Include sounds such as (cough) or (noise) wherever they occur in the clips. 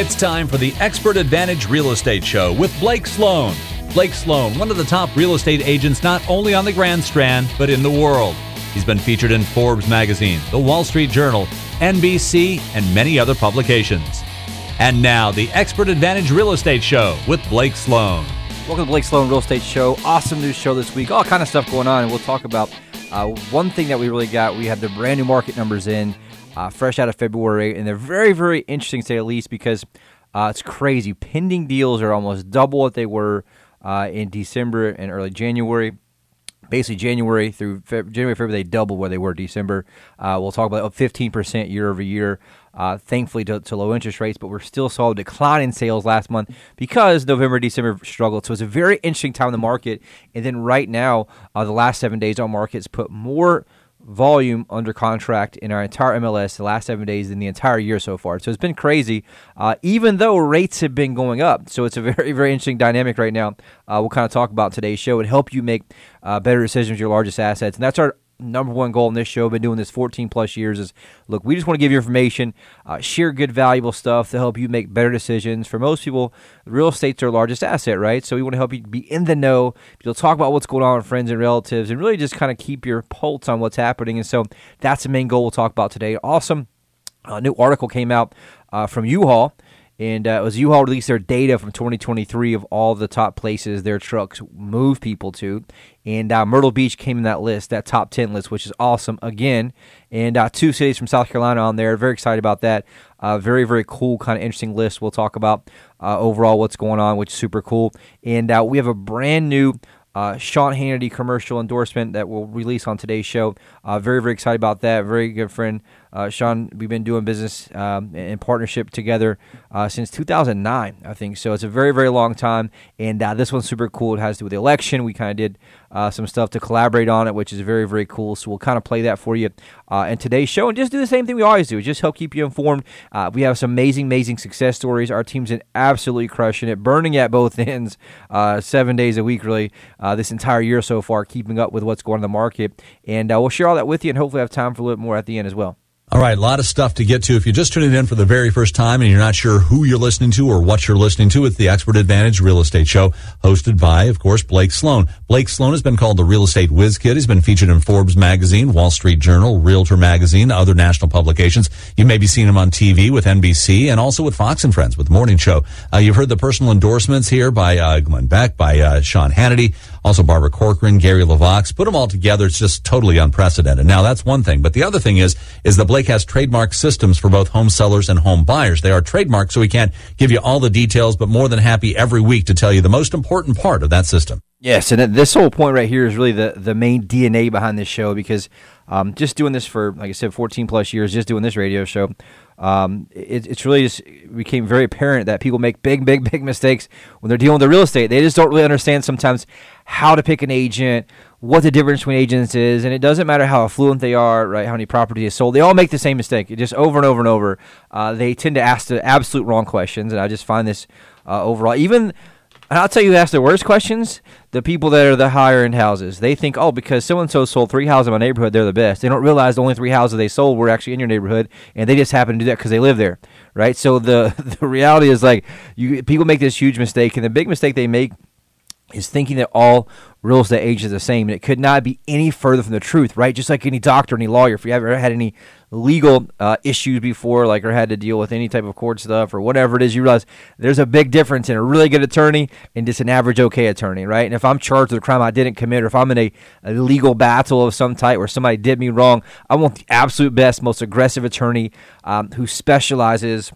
It's time for the Expert Advantage Real Estate Show with Blake Sloan. Blake Sloan, one of the top real estate agents not only on the Grand Strand, but in the world. He's been featured in Forbes magazine, The Wall Street Journal, NBC, and many other publications. And now, the Expert Advantage Real Estate Show with Blake Sloan. Welcome to Blake Sloan Real Estate Show. Awesome news show this week. All kind of stuff going on, and we'll talk about uh, one thing that we really got. We have the brand new market numbers in uh, fresh out of February, and they're very, very interesting to say the least because uh, it's crazy. Pending deals are almost double what they were uh, in December and early January. Basically, January through Fe- January, February, they double where they were December. Uh, we'll talk about up 15% year over year. Uh, thankfully to, to, low interest rates, but we're still saw a decline in sales last month because November, December struggled. So it's a very interesting time in the market. And then right now, uh, the last seven days on markets put more volume under contract in our entire MLS the last seven days in the entire year so far. So it's been crazy, uh, even though rates have been going up. So it's a very, (laughs) very interesting dynamic right now. Uh, we'll kind of talk about today's show and help you make uh, better decisions with your largest assets. And that's our number one goal in this show. Been doing this 14 plus years. Is look, we just want to give you information, uh, share good, valuable stuff to help you make better decisions. For most people, real estate's their largest asset, right? So we want to help you be in the know. You'll talk about what's going on with friends and relatives, and really just kind of keep your pulse on what's happening. And so that's the main goal we'll talk about today. Awesome. A new article came out uh, from U-Haul and uh, it was U-Haul released their data from 2023 of all the top places their trucks move people to, and uh, Myrtle Beach came in that list, that top 10 list, which is awesome again. And uh, two cities from South Carolina on there. Very excited about that. Uh, very very cool, kind of interesting list. We'll talk about uh, overall what's going on, which is super cool. And uh, we have a brand new uh, Sean Hannity commercial endorsement that we'll release on today's show. Very, very excited about that. Very good friend. Uh, Sean, we've been doing business um, in partnership together uh, since 2009, I think. So it's a very, very long time. And uh, this one's super cool. It has to do with the election. We kind of did uh, some stuff to collaborate on it, which is very, very cool. So we'll kind of play that for you uh, in today's show and just do the same thing we always do, just help keep you informed. Uh, we have some amazing, amazing success stories. Our team's absolutely crushing it, burning at both (laughs) ends, seven days a week, really, this entire year so far, keeping up with what's going on in the market. And we'll share all that with you and hopefully have time for a little bit more at the end as well. All right, a lot of stuff to get to. If you're just tuning in for the very first time and you're not sure who you're listening to or what you're listening to, it's the Expert Advantage Real Estate Show, hosted by, of course, Blake Sloan. Blake Sloan has been called the real estate whiz kid. He's been featured in Forbes magazine, Wall Street Journal, Realtor magazine, other national publications. You may be seeing him on TV with NBC and also with Fox and Friends with the Morning Show. Uh, you've heard the personal endorsements here by uh, Glenn Beck, by uh, Sean Hannity also Barbara Corcoran, Gary LeVox. Put them all together. It's just totally unprecedented. Now that's one thing. But the other thing is, is that Blake has trademark systems for both home sellers and home buyers. They are trademarked, so we can't give you all the details, but more than happy every week to tell you the most important part of that system. Yes, and this whole point right here is really the, the main DNA behind this show because um, just doing this for, like I said, 14 plus years, just doing this radio show, um, it, it's really just became very apparent that people make big, big, big mistakes when they're dealing with the real estate. They just don't really understand sometimes how to pick an agent, what the difference between agents is, and it doesn't matter how affluent they are, right? How many properties is sold, they all make the same mistake. Just over and over and over. Uh, they tend to ask the absolute wrong questions, and I just find this uh, overall even and I'll tell you, ask the worst questions. The people that are the higher end houses, they think, oh, because so and so sold three houses in my neighborhood, they're the best. They don't realize the only three houses they sold were actually in your neighborhood, and they just happen to do that because they live there, right? So the (laughs) the reality is like you people make this huge mistake, and the big mistake they make is thinking that all real estate agents are the same, and it could not be any further from the truth, right? Just like any doctor, any lawyer, if you ever had any legal uh, issues before, like or had to deal with any type of court stuff or whatever it is, you realize there's a big difference in a really good attorney and just an average okay attorney, right? And if I'm charged with a crime I didn't commit, or if I'm in a, a legal battle of some type where somebody did me wrong, I want the absolute best, most aggressive attorney um, who specializes.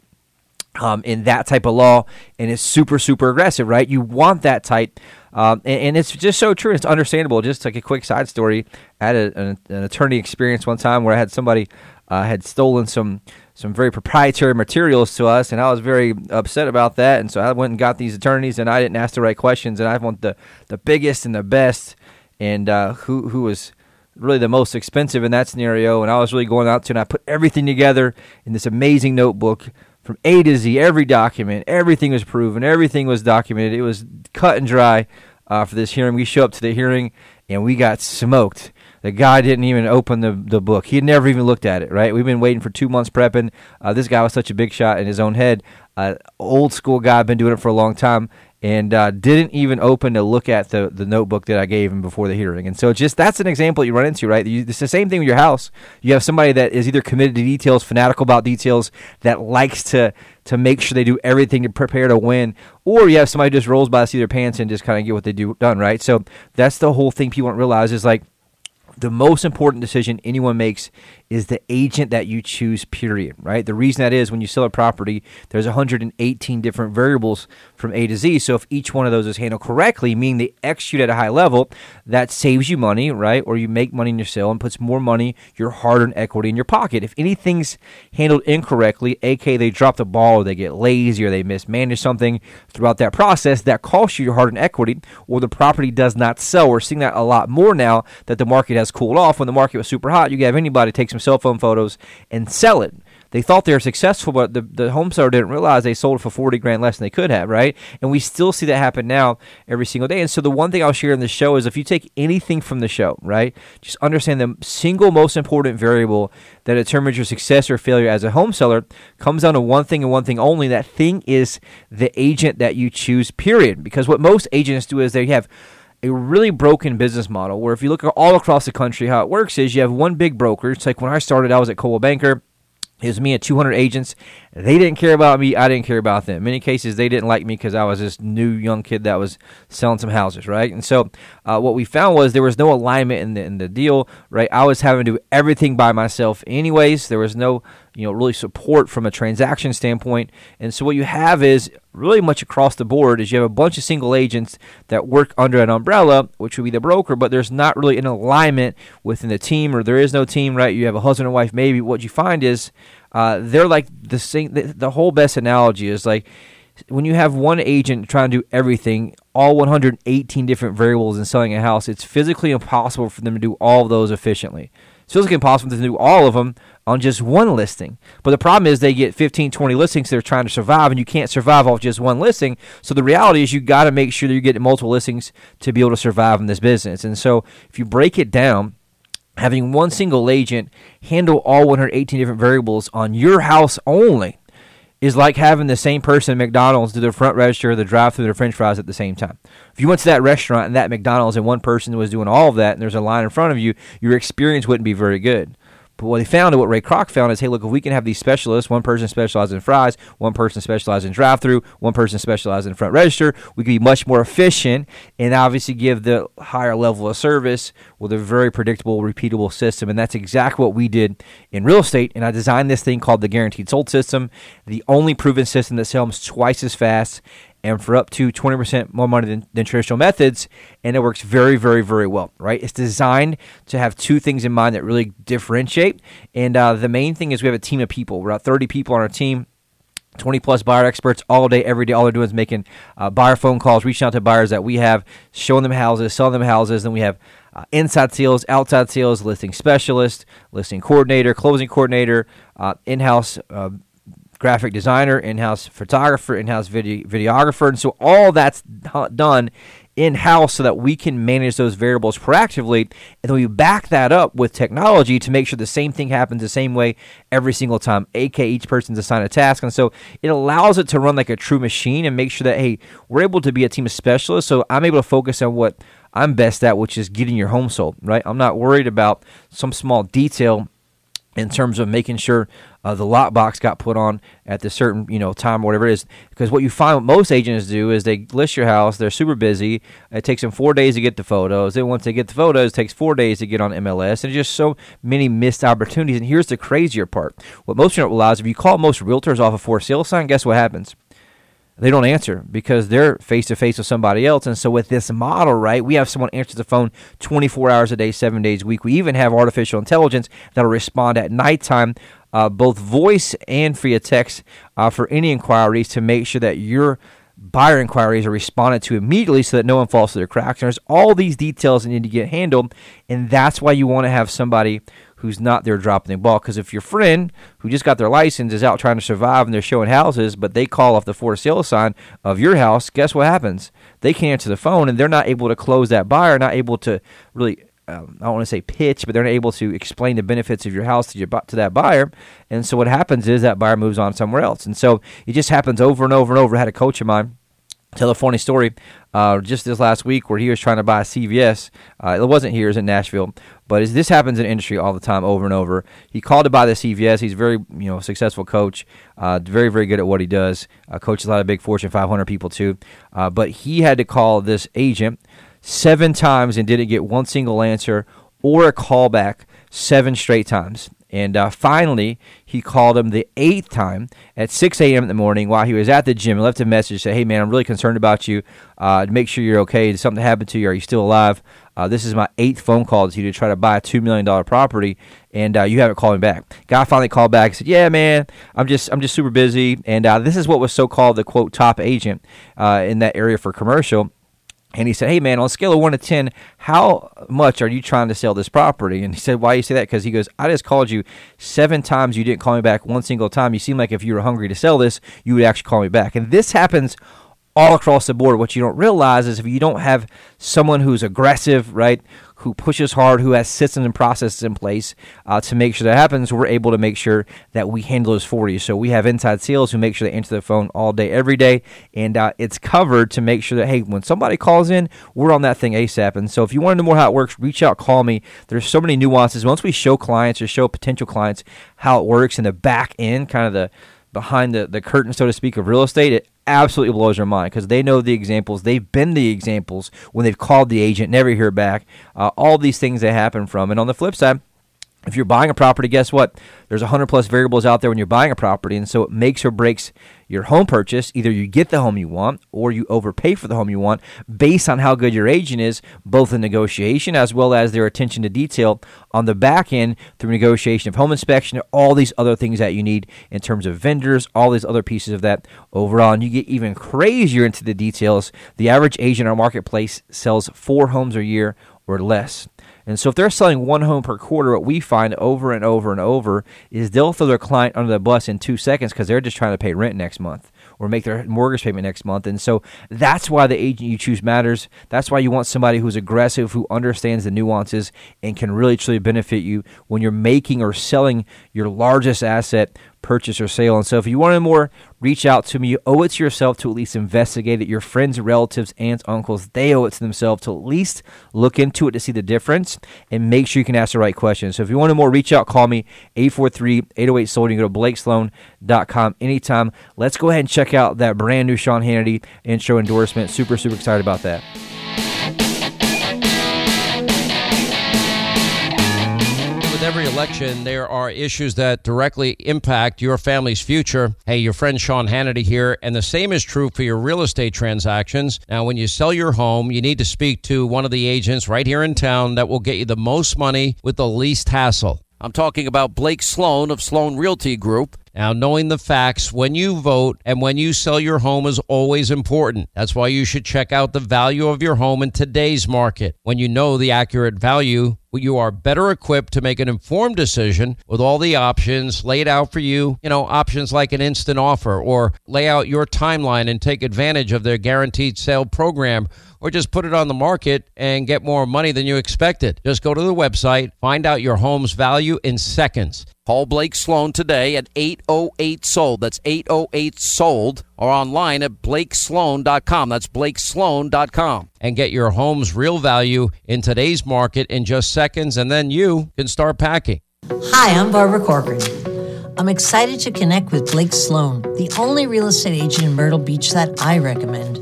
Um, in that type of law, and is super, super aggressive, right? You want that type um, and, and, it's just so true. It's understandable. Just like a quick side story, I had a, an, an, attorney experience one time where I had somebody uh, had stolen some some very proprietary materials to us, and I was very upset about that. And so I went and got these attorneys, and I didn't ask the right questions, and I want the the biggest and the best, and uh, who who was really the most expensive in that scenario. And I was really going out to, and I put everything together in this amazing notebook from A to Z, every document, everything was proven, everything was documented. It was cut and dry uh, for this hearing. We show up to the hearing and we got smoked. The guy didn't even open the, the book. He had never even looked at it, right? We've been waiting for two months prepping. Uh, this guy was such a big shot in his own head. Uh, old school guy, been doing it for a long time and uh, didn't even open to look at the, the notebook that I gave him before the hearing. And so just that's an example you run into, right? You, it's the same thing with your house. You have somebody that is either committed to details, fanatical about details, that likes to to make sure they do everything to prepare to win, or you have somebody just rolls by of their pants and just kind of get what they do done, right? So that's the whole thing people don't realize is like the most important decision anyone makes is the agent that you choose period right the reason that is when you sell a property there's 118 different variables from a to z. So if each one of those is handled correctly meaning they execute at a high level that saves you money right? Or you make money in your sale and puts more money your hard-earned equity in your pocket. If anything's handled incorrectly aka they drop the ball or they get lazy or they mismanage something throughout that process that costs you your hard-earned equity or the property does not sell. We're seeing that a lot more now that the market has cooled off. When the market was super hot you could have anybody take some cell phone photos and sell it. They thought they were successful, but the, the home seller didn't realize they sold for 40 grand less than they could have, right? And we still see that happen now every single day. And so the one thing I'll share in the show is if you take anything from the show, right, just understand the single most important variable that determines your success or failure as a home seller comes down to one thing and one thing only. That thing is the agent that you choose, period. Because what most agents do is they have a really broken business model where if you look all across the country, how it works is you have one big broker. It's like when I started, I was at Coldwell Banker. It was me and 200 agents. They didn't care about me. I didn't care about them. In many cases, they didn't like me because I was this new young kid that was selling some houses, right? And so, uh, what we found was there was no alignment in the, in the deal, right? I was having to do everything by myself, anyways. There was no, you know, really support from a transaction standpoint. And so, what you have is really much across the board is you have a bunch of single agents that work under an umbrella, which would be the broker, but there's not really an alignment within the team, or there is no team, right? You have a husband and wife, maybe. What you find is uh, they're like the same. The, the whole best analogy is like when you have one agent trying to do everything, all 118 different variables in selling a house, it's physically impossible for them to do all of those efficiently. It's physically impossible to do all of them on just one listing. But the problem is they get 15, 20 listings they're trying to survive, and you can't survive off just one listing. So the reality is you got to make sure that you're getting multiple listings to be able to survive in this business. And so if you break it down, having one single agent handle all 118 different variables on your house only is like having the same person at McDonald's do the front register, the drive through, the french fries at the same time. If you went to that restaurant and that McDonald's and one person was doing all of that and there's a line in front of you, your experience wouldn't be very good. But what they found and what Ray Kroc found is, hey, look, if we can have these specialists, one person specialized in fries, one person specialized in drive-through, one person specialized in front register, we can be much more efficient and obviously give the higher level of service with a very predictable, repeatable system. And that's exactly what we did in real estate. And I designed this thing called the Guaranteed Sold System, the only proven system that sells twice as fast and for up to 20% more money than, than, traditional methods. And it works very, very, very well, right? It's designed to have two things in mind that really differentiate. And uh, the main thing is we have a team of people. We're about 30 people on our team. 20 plus buyer experts all day, every day. All they're doing is making uh, buyer phone calls, reaching out to buyers that we have, showing them houses, selling them houses. Then we have uh, inside sales, outside sales, listing specialist, listing coordinator, closing coordinator, uh, in house uh, graphic designer, in-house photographer, in-house video- videographer, and so all that's done in-house so that we can manage those variables proactively, and then we back that up with technology to make sure the same thing happens the same way every single time. AK each person's assigned a task, and so it allows it to run like a true machine and make sure that hey, we're able to be a team of specialists. So I'm able to focus on what I'm best at, which is getting your home sold. Right? I'm not worried about some small detail in terms of making sure uh, the lockbox got put on at the certain you know time or whatever it is. Because what you find what most agents do is they list your house, they're super busy. It takes them four days to get the photos. Then once they get the photos, it takes four days to get on MLS. And just so many missed opportunities. And here's the crazier part: what most people don't realize, if you call most realtors off a for sale sign, guess what happens? They don't answer because they're face to face with somebody else. And so with this model, right, we have someone answer the phone 24 hours a day, seven days a week. We even have artificial intelligence that'll respond at nighttime, uh, both voice and via text uh, for any inquiries to make sure that your buyer inquiries are responded to immediately so that no one falls through the cracks. And there's all these details that need to get handled, and that's why you want to have somebody who's not there dropping the ball. Because if your friend who just got their license is out trying to survive and they're showing houses, but they call off the for sale sign of your house, guess what happens? They can't answer the phone and they're not able to close that buyer, not able to really um, I don't want to say pitch, but they're not able to explain the benefits of your house to, your, to that buyer. And so what happens is that buyer moves on somewhere else. And so it just happens over and over and over. I had a coach of mine tell a funny story uh, just this last week where he was trying to buy a CVS. Uh, it wasn't here; it was in Nashville. But this happens in industry all the time, over and over. He called to buy the CVS. He's very, you know, successful coach. Uh, very, very good at what he does. Uh, coaches a lot of big Fortune 500 people too. Uh, but he had to call this agent seven times and didn't get one single answer or a callback seven straight times. And uh, finally, he called him the eighth time at 6 a.m. in the morning while he was at the gym and left a message. saying, "Hey man, I'm really concerned about you. Uh, make sure you're okay. Did something happen to you? Are you still alive? Uh, this is my eighth phone call to you to try to buy a two million dollar property, and uh, you haven't called me back." Guy finally called back and said, "Yeah, man, I'm just I'm just super busy." And uh, this is what was so called the quote top agent uh, in that area for commercial and he said, "Hey man, on a scale of one to ten, how much are you trying to sell this property?" And he said, "Why you say that?" Because he goes, "I just called you seven times. You didn't call me back one single time. You seem like if you were hungry to sell this, you would actually call me back." And this happens all across the board. What you don't realize is if you don't have someone who's aggressive, right, who pushes hard, who has systems and processes in place uh, to make sure that happens, we're able to make sure that we handle this for you. So we have inside sales who make sure they answer the phone all day, every day, and uh, it's covered to make sure that hey, when somebody calls in, we're on that thing ASAP. And so if you want to know more how it works, reach out, call me. There's so many nuances. Once we show clients or show potential clients how it works in the back end, kind of the behind the, the curtain, so to speak, of real estate, it absolutely blows their mind because they know the examples. They've been the examples when they've called the agent, never hear back. Uh, all these things that happen from. And on the flip side, if you're buying a property, guess what? There's 100 plus variables out there when you're buying a property, and so it makes or breaks your home purchase. Either you get the home you want or you overpay for the home you want based on how good your agent is, both in negotiation as well as their attention to detail on the back end through negotiation of home inspection, all these other things that you need in terms of vendors, all these other pieces of that overall. And you get even crazier into the details. The average agent in our marketplace sells four homes a year or less. And so if they're selling one home per quarter, what we find over and over and over is they'll throw their client under the bus in two seconds because they're just trying to pay rent next month or make their mortgage payment next month. And so that's why the agent you choose matters. That's why you want somebody who's aggressive, who understands the nuances, and can really truly benefit you when you're making or selling your largest asset purchase or sale. And so if you want to more, reach out to me. You owe it to yourself to at least investigate it. Your friends, relatives, aunts, uncles, they owe it to themselves to at least look into it to see the difference and make sure you can ask the right questions. So if you want to more, reach out, call me 843-808-SOLD. You can go to blakesloan.com anytime. Let's go ahead and check out that brand new Sean Hannity intro endorsement. Super, super excited about that. Election, there are issues that directly impact your family's future. Hey, your friend Sean Hannity here, and the same is true for your real estate transactions. Now, when you sell your home, you need to speak to one of the agents right here in town that will get you the most money with the least hassle. I'm talking about Blake Sloan of Sloan Realty Group. Now, knowing the facts when you vote and when you sell your home is always important. That's why you should check out the value of your home in today's market. When you know the accurate value, you are better equipped to make an informed decision with all the options laid out for you. You know, options like an instant offer or lay out your timeline and take advantage of their guaranteed sale program or just put it on the market and get more money than you expected. Just go to the website, find out your home's value in seconds. Call Blake Sloan today at 808 SOLD. That's 808 SOLD or online at blakesloan.com. That's blakesloan.com. And get your home's real value in today's market in just seconds, and then you can start packing. Hi, I'm Barbara Corcoran. I'm excited to connect with Blake Sloan, the only real estate agent in Myrtle Beach that I recommend.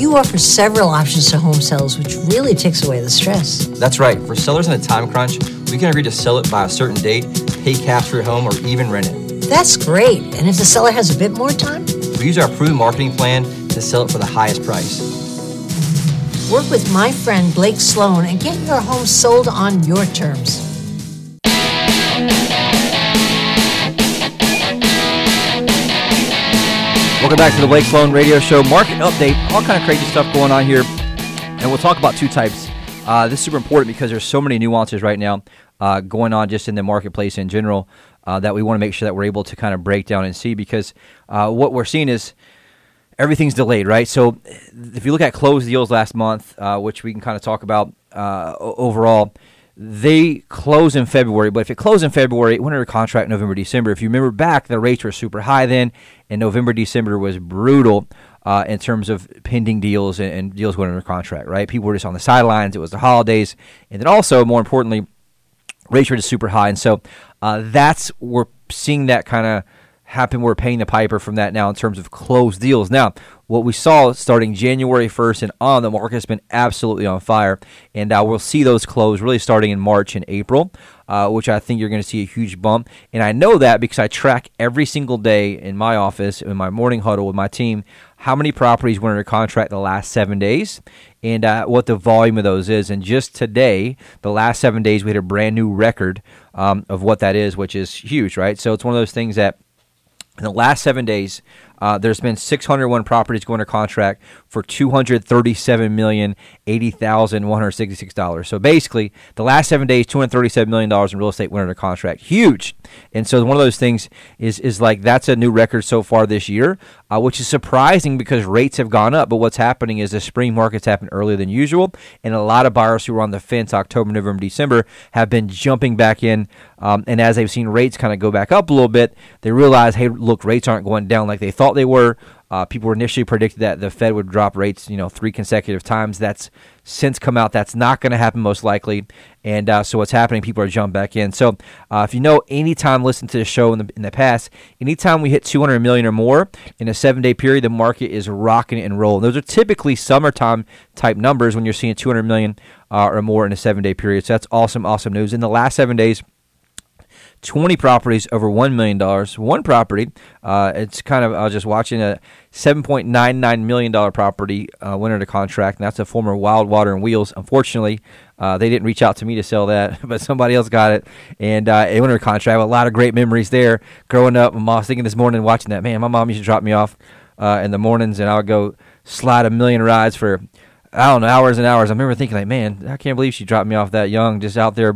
You offer several options to home sales, which really takes away the stress. That's right. For sellers in a time crunch, we can agree to sell it by a certain date, pay cash for your home, or even rent it. That's great. And if the seller has a bit more time? We use our proven marketing plan to sell it for the highest price. Work with my friend Blake Sloan and get your home sold on your terms. Welcome back to the Blake Sloan Radio Show. Market update, all kind of crazy stuff going on here. And we'll talk about two types Uh, this is super important because there's so many nuances right now uh, going on just in the marketplace in general uh, that we want to make sure that we're able to kind of break down and see because uh, what we're seeing is everything's delayed, right? So if you look at closed deals last month, uh, which we can kind of talk about uh, overall, they close in February. But if it closed in February, it went under contract November, December. If you remember back, the rates were super high then, and November, December was brutal. Uh, in terms of pending deals and, and, deals going under contract, right? People were just on the sidelines. It was the holidays, and then also, more importantly, rates were just super high, and so uh, that's we're seeing that kind of happen. We're paying the piper from that now in terms of closed deals. Now, what we saw starting January 1st and on, the market has been absolutely on fire. And uh, we'll see those close really starting in March and April, uh, which I think you're going to see a huge bump. And I know that because I track every single day in my office, in my morning huddle with my team, how many properties went under contract the last seven days and uh, what the volume of those is. And just today, the last seven days, we had a brand new record um, of what that is, which is huge, right? So it's one of those things that in the last seven days, uh, there's been 601 properties going under contract for 237 million eighty thousand one hundred sixty six dollars. So basically, the last seven days, 237 million dollars in real estate went under contract. Huge. And so one of those things is is like that's a new record so far this year, uh, which is surprising because rates have gone up. But what's happening is the spring markets happened earlier than usual, and a lot of buyers who were on the fence October, November, December have been jumping back in. Um, and as they've seen rates kind of go back up a little bit, they realize, hey, look, rates aren't going down like they thought they were. Uh, people initially predicted that the Fed would drop rates, you know, three consecutive times. That's since come out. That's not going to happen most likely. And uh, so what's happening? People are jumping back in. So uh, if you know, anytime listen to the show in the in the past, anytime we hit 200 million or more in a seven day period, the market is rocking and rolling. Those are typically summertime type numbers when you're seeing 200 million uh, or more in a seven day period. So that's awesome, awesome news. In the last seven days 20 properties over $1 million. One property, uh, it's kind of, I was just watching a $7.99 million property uh, went under contract, and that's a former Wild Water and Wheels. Unfortunately, uh, they didn't reach out to me to sell that, (laughs) but somebody else got it, and uh, it went under contract. A lot of great memories there growing up. I was thinking this morning watching that, man, my mom used to drop me off uh, in the mornings, and I would go slide a million rides for, I don't know, hours and hours. I remember thinking, like, man, I can't believe she dropped me off that young, just out there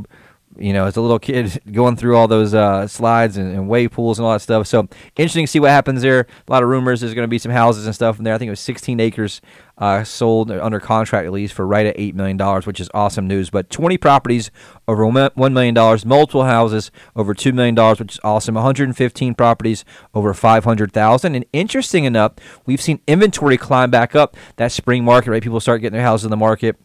you know, as a little kid (laughs) going through all those uh, slides and, and, wave pools and all that stuff. So interesting to see what happens there. A lot of rumors there's going to be some houses and stuff in there. I think it was 16 acres uh, sold under contract at least for right at $8 million, which is awesome news. But 20 properties over $1 million, multiple houses over $2 million, which is awesome. 115 properties over 500000 And interesting enough, we've seen inventory climb back up that spring market, right? People start getting their houses in the market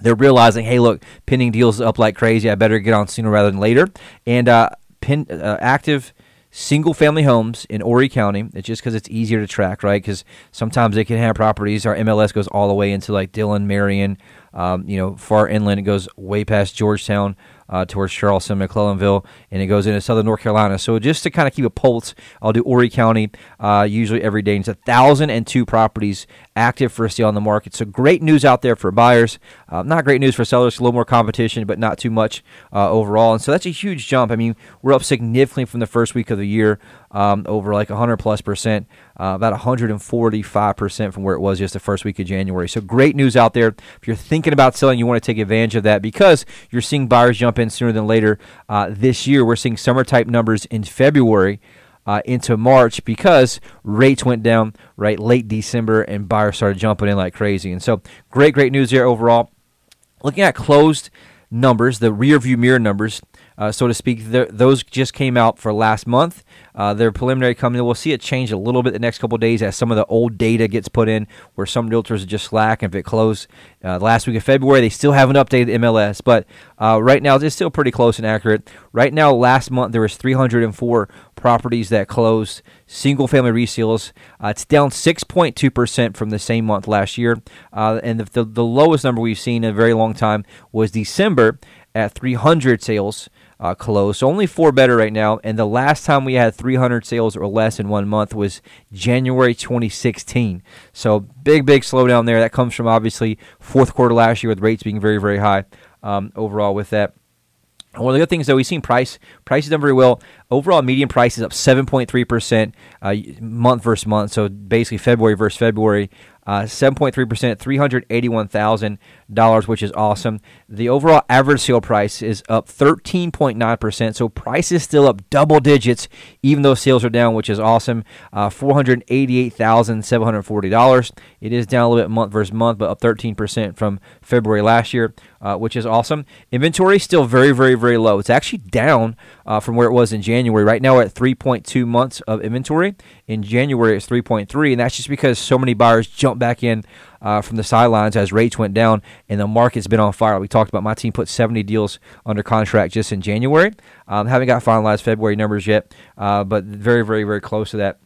they're realizing, hey, look, pending deals up like crazy. I better get on sooner rather than later. And uh, pin, uh, active single family homes in Horry County. It's just because it's easier to track, right? Because sometimes they can have properties. Our MLS goes all the way into like Dillon, Marion, um, you know, far inland. It goes way past Georgetown uh, towards Charleston, McClellanville, and it goes into southern North Carolina. So just to kind of keep a pulse, I'll do Horry County uh, usually every day. And it's a thousand and two properties active for sale on the market. So great news out there for buyers. Uh, not great news for sellers. A little more competition, but not too much uh, overall. And so that's a huge jump. I mean, we're up significantly from the first week of the year, um, over like 100 plus percent uh, about 145% from where it was just the first week of January. So great news out there. If you're thinking about selling, you want to take advantage of that because you're seeing buyers jump in sooner than later. Uh, this year, we're seeing summer type numbers in February. Uh, into March because rates went down right late December and buyers started jumping in like crazy. And so, great, great news there overall. Looking at closed numbers, the rear view mirror numbers, uh, so to speak. Those just came out for last month. Uh, their preliminary coming. We'll see it change a little bit the next couple days as some of the old data gets put in, where some realtors are just slack. And if it closed uh, last week of February, they still haven't updated the MLS. But uh, right now, it's still pretty close and accurate. Right now, last month there was 304 properties that closed single-family resales. Uh, it's down 6.2 percent from the same month last year, uh, and the, the, the lowest number we've seen in a very long time was December at 300 sales uh, closed. So only four better right now. And the last time we had 300 sales or less in one month was January 2016. So big, big slowdown there. That comes from obviously fourth quarter last year with rates being very, very high um, overall with that. One of the other things that we've seen price prices done very well. Overall, median price is up 7.3 percent uh, month versus month. So basically, February versus February. Uh, 7.3%, $381,000, which is awesome. The overall average sale price is up 13.9%, so price is still up double digits, even though sales are down, which is awesome. Uh, $488,740. It is down a little bit month versus month, but up 13% from February last year, uh, which is awesome. Inventory is still very, very, very low. It's actually down uh, from where it was in January. Right now, we're at 3.2 months of inventory. In January, it's 3.3, and that's just because so many buyers jumped back in uh, from the sidelines as rates went down and the market's been on fire. We talked about my team put 70 deals under contract just in January. Um, haven't got finalized February numbers yet, uh, but very, very, very close to that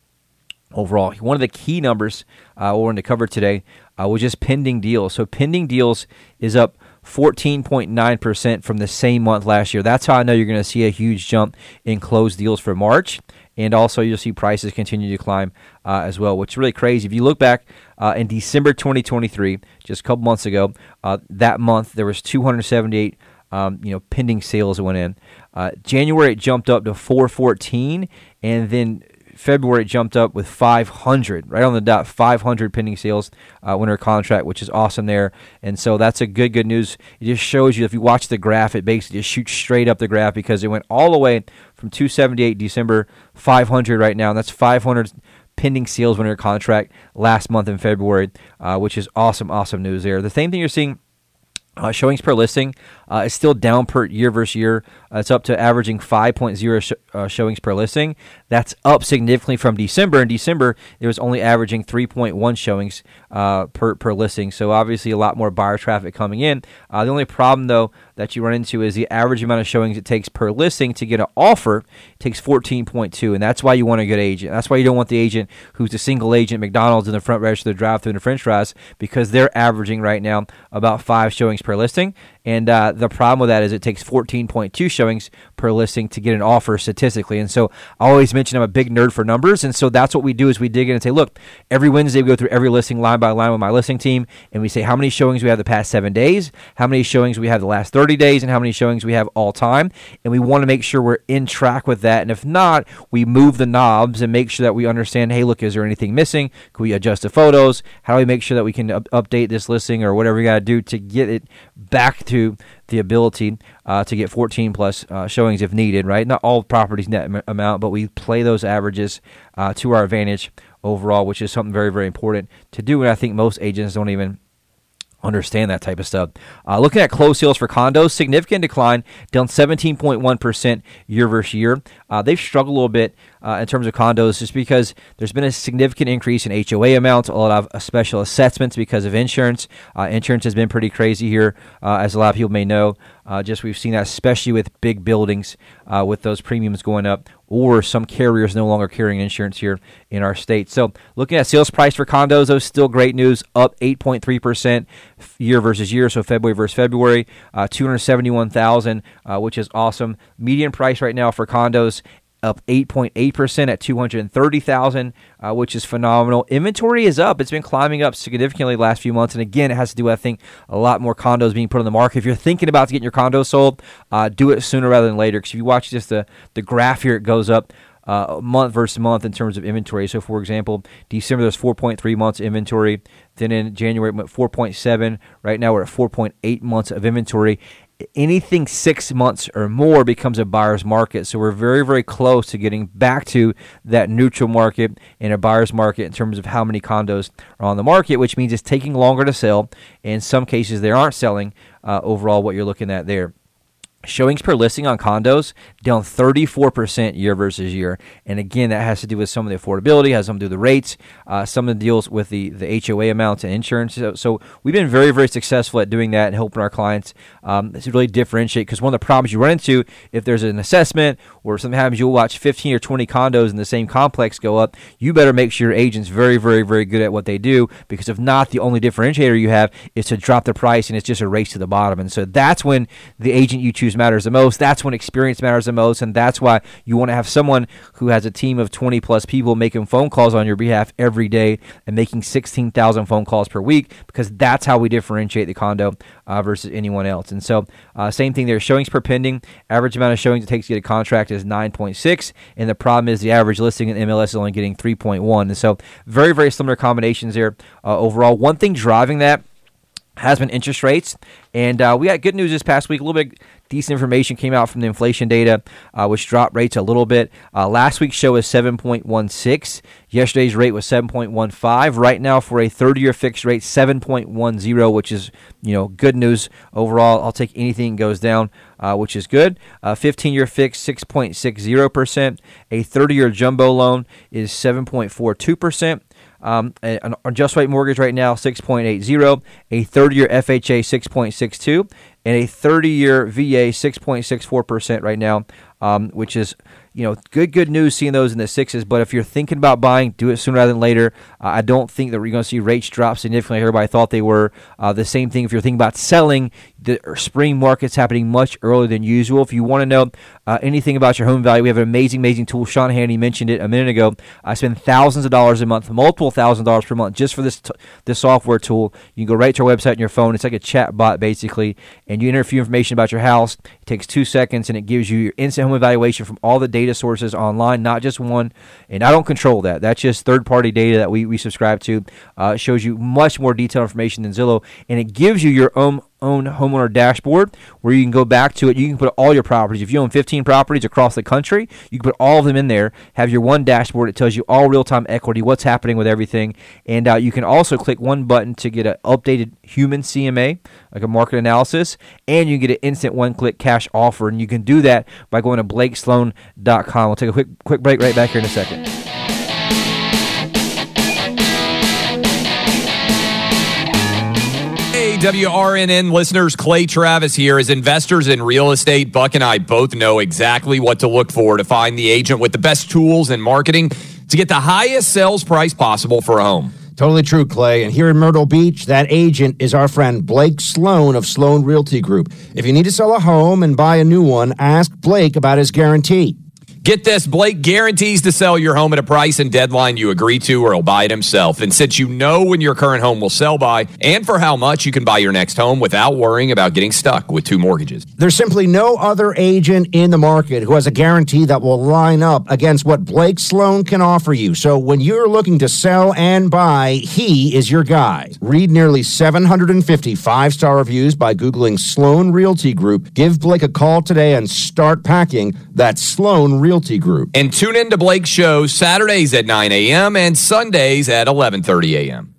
overall. One of the key numbers uh, we're going to cover today uh, was just pending deals. So pending deals is up 14.9% from the same month last year. That's how I know you're going to see a huge jump in closed deals for March. And also, you'll see prices continue to climb uh, as well, which is really crazy. If you look back uh, in December 2023, just a couple months ago, uh, that month there was 278 um, you know pending sales that went in. Uh, January it jumped up to 414, and then February it jumped up with 500, right on the dot, 500 pending sales uh, winter contract, which is awesome there. And so that's a good, good news. It just shows you if you watch the graph, it basically just shoots straight up the graph because it went all the way from 278 December 500 right now. And that's 500 pending sales winter contract last month in February, uh, which is awesome, awesome news there. The same thing you're seeing. Uh, showings per listing uh, is still down per year versus year. Uh, it's up to averaging 5.0 sh- uh, showings per listing. That's up significantly from December. In December, it was only averaging 3.1 showings uh, per, per listing. So obviously, a lot more buyer traffic coming in. Uh, the only problem, though, that you run into is the average amount of showings it takes per listing to get an offer takes 14.2, and that's why you want a good agent. That's why you don't want the agent who's a single agent, McDonald's in the front register, the drive-through, and the French fries, because they're averaging right now about five showings per listing. And uh, the problem with that is it takes 14.2 showings per listing to get an offer statistically. And so I always mention I'm a big nerd for numbers. And so that's what we do is we dig in and say, look, every Wednesday we go through every listing line by line with my listing team. And we say how many showings we have the past seven days, how many showings we have the last 30 days, and how many showings we have all time. And we want to make sure we're in track with that. And if not, we move the knobs and make sure that we understand, hey, look, is there anything missing? Can we adjust the photos? How do we make sure that we can up- update this listing or whatever we got to do to get it back to the ability uh, to get 14 plus uh, showings if needed, right? Not all properties net amount, but we play those averages uh, to our advantage overall, which is something very, very important to do. And I think most agents don't even understand that type of stuff. Uh, looking at closed sales for condos, significant decline, down 17.1% year versus year. Uh, they've struggled a little bit uh, in terms of condos just because there's been a significant increase in HOA amounts, a lot of uh, special assessments because of insurance. Uh, insurance has been pretty crazy here, uh, as a lot of people may know. Just we've seen that, especially with big buildings, with those premiums going up, or some carriers no longer carrying insurance here in our state. So, looking at sales price for condos, those still great news, up 8.3% year versus year. So February versus February, uh, 271,000, uh, which is awesome. Median price right now for condos up 8.8% at 230,000, uh, which is phenomenal. Inventory is up. It's been climbing up significantly last few months. And again, it has to do I think, a lot more condos being put on the market. If you're thinking about getting your condo sold, uh, do it sooner rather than later. Because if you watch just the, the graph here, it goes up. Uh, month versus month in terms of inventory. So, for example, December there's 4.3 months inventory. Then in January it went 4.7. Right now we're at 4.8 months of inventory anything six months or more becomes a buyer's market. So we're very, very close to getting back to that neutral market and a buyer's market in terms of how many condos are on the market, which means it's taking longer to sell. In some cases, they aren't selling uh, overall what you're looking at there. Showings per listing on condos down 34% year versus year. And again, that has to do with some of the affordability, has some to do with the rates, uh, some of the deals with the, the HOA amounts and insurance. So, so, we've been very, very successful at doing that and helping our clients um, to really differentiate. Because one of the problems you run into if there's an assessment or something happens, you'll watch 15 or 20 condos in the same complex go up. You better make sure your agent's very, very, very good at what they do. Because if not, the only differentiator you have is to drop the price and it's just a race to the bottom. And so that's when the agent you choose matters the most. That's when experience matters the most, and that's why you want to have someone who has a team of 20 plus people making phone calls on your behalf every day and making 16,000 phone calls per week because that's how we differentiate the condo uh, versus anyone else. And so, uh, same thing there. Showings per pending. Average amount of showings it takes to get a contract is 9.6, and the problem is the average listing in MLS is only getting 3.1. And so, very very similar combinations there uh, overall. One thing driving that has been interest rates. And uh, we got good news this past week. A little bit decent information came out from the inflation data, uh, which dropped rates a little bit. Uh, last week's show was 7.16. Yesterday's rate was 7.15. Right now, for a 30-year fixed rate, 7.10, which is you know good news overall. I'll take anything goes down, uh, which is good. 15-year fixed, 6.60 percent. A 30-year jumbo loan is 7.42 percent. Um, an adjust rate mortgage right now 6.80, a 30-year FHA 6.62, and a 30-year VA 6.64 percent right now, um, which is you know, good good news seeing those in the sixes. But if you're thinking about buying, do it sooner rather than later. Uh, I don't think that we're going to see rates drop significantly. Everybody thought they were. Uh, the same thing if you're thinking about selling, the spring market's happening much earlier than usual. If you want to know uh, anything about your home value, we have an amazing, amazing tool. Sean Hannity mentioned it a minute ago. I spend thousands of dollars a month, multiple thousand dollars per month, just for this t- this software tool. You can go right to our website on your phone. It's like a chat bot basically, and you enter a few information about your house. It takes two seconds, and it gives you your instant home evaluation from all the data sources online, not just one. And I don't control that. That's just third party data that we, we subscribe to. Uh, shows you much more detailed information than Zillow, and it gives you your own own homeowner dashboard where you can go back to it. You can put all your properties. If you own 15 properties across the country, you can put all of them in there. Have your one dashboard. It tells you all real time equity, what's happening with everything. And uh, you can also click one button to get an updated human CMA, like a market analysis, and you get an instant one click cash offer. And you can do that by going to blakesloan.com. We'll take a quick, quick break right back here in a second. WRNN listeners, Clay Travis here. As investors in real estate, Buck and I both know exactly what to look for to find the agent with the best tools and marketing to get the highest sales price possible for a home. Totally true, Clay. And here in Myrtle Beach, that agent is our friend Blake Sloan of Sloan Realty Group. If you need to sell a home and buy a new one, ask Blake about his guarantee. Get this Blake guarantees to sell your home at a price and deadline you agree to, or he'll buy it himself. And since you know when your current home will sell by and for how much, you can buy your next home without worrying about getting stuck with two mortgages. There's simply no other agent in the market who has a guarantee that will line up against what Blake Sloan can offer you. So when you're looking to sell and buy, he is your guy. Read nearly 750 five star reviews by Googling Sloan Realty Group. Give Blake a call today and start packing. That's Sloan Realty Realty Group. And tune in to Blake's show Saturdays at 9 a.m. and Sundays at 11:30 a.m.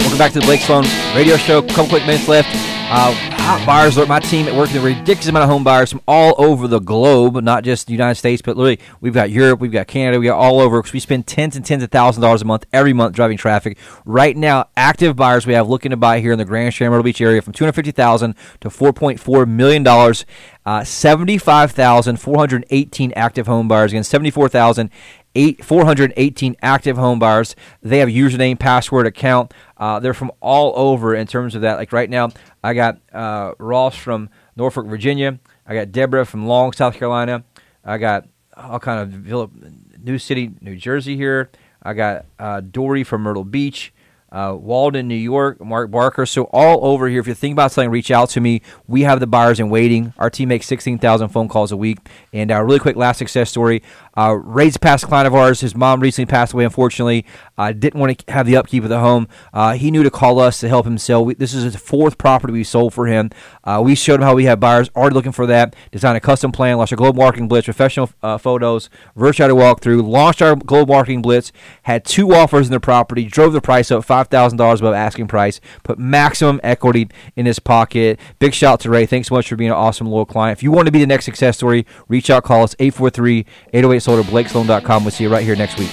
Welcome back to the Blake Sloan Radio Show. A couple quick minutes left. Uh, hot buyers alert. My team at work with a ridiculous amount of home buyers from all over the globe, not just the United States, but literally we've got Europe, we've got Canada, we got all over. Because we spend tens and tens of thousands of dollars a month every month driving traffic. Right now, active buyers we have looking to buy here in the Grand Strand Myrtle Beach area from two hundred fifty thousand to four point four million dollars. Uh, 75,418 active home buyers against 74,000 eight, 418 active home buyers. They have username, password, account. Uh, they're from all over in terms of that. Like right now, I got uh, Ross from Norfolk, Virginia. I got Deborah from Long, South Carolina. I got all kind of New City, New Jersey here. I got uh, Dory from Myrtle Beach uh, Walden, New York, Mark Barker. So all over here, if you think about something, reach out to me. We have the buyers in waiting. Our team makes 16,000 phone calls a week. And uh, really quick last success story. Uh, Ray's past client of ours, his mom recently passed away, unfortunately. Uh, didn't want to have the upkeep of the home. Uh, he knew to call us to help him sell. We, this is his fourth property we sold for him. Uh, we showed him how we have buyers already looking for that. Designed a custom plan, launched a global marketing blitz, professional uh, photos, virtual walkthrough, launched our global marketing blitz, had two offers in the property, drove the price up $5,000 above asking price, put maximum equity in his pocket. Big shout out to Ray. Thanks so much for being an awesome loyal client. If you want to be the next success story, reach out, call us 843 808 blakesloan.com. We'll see you right here next week.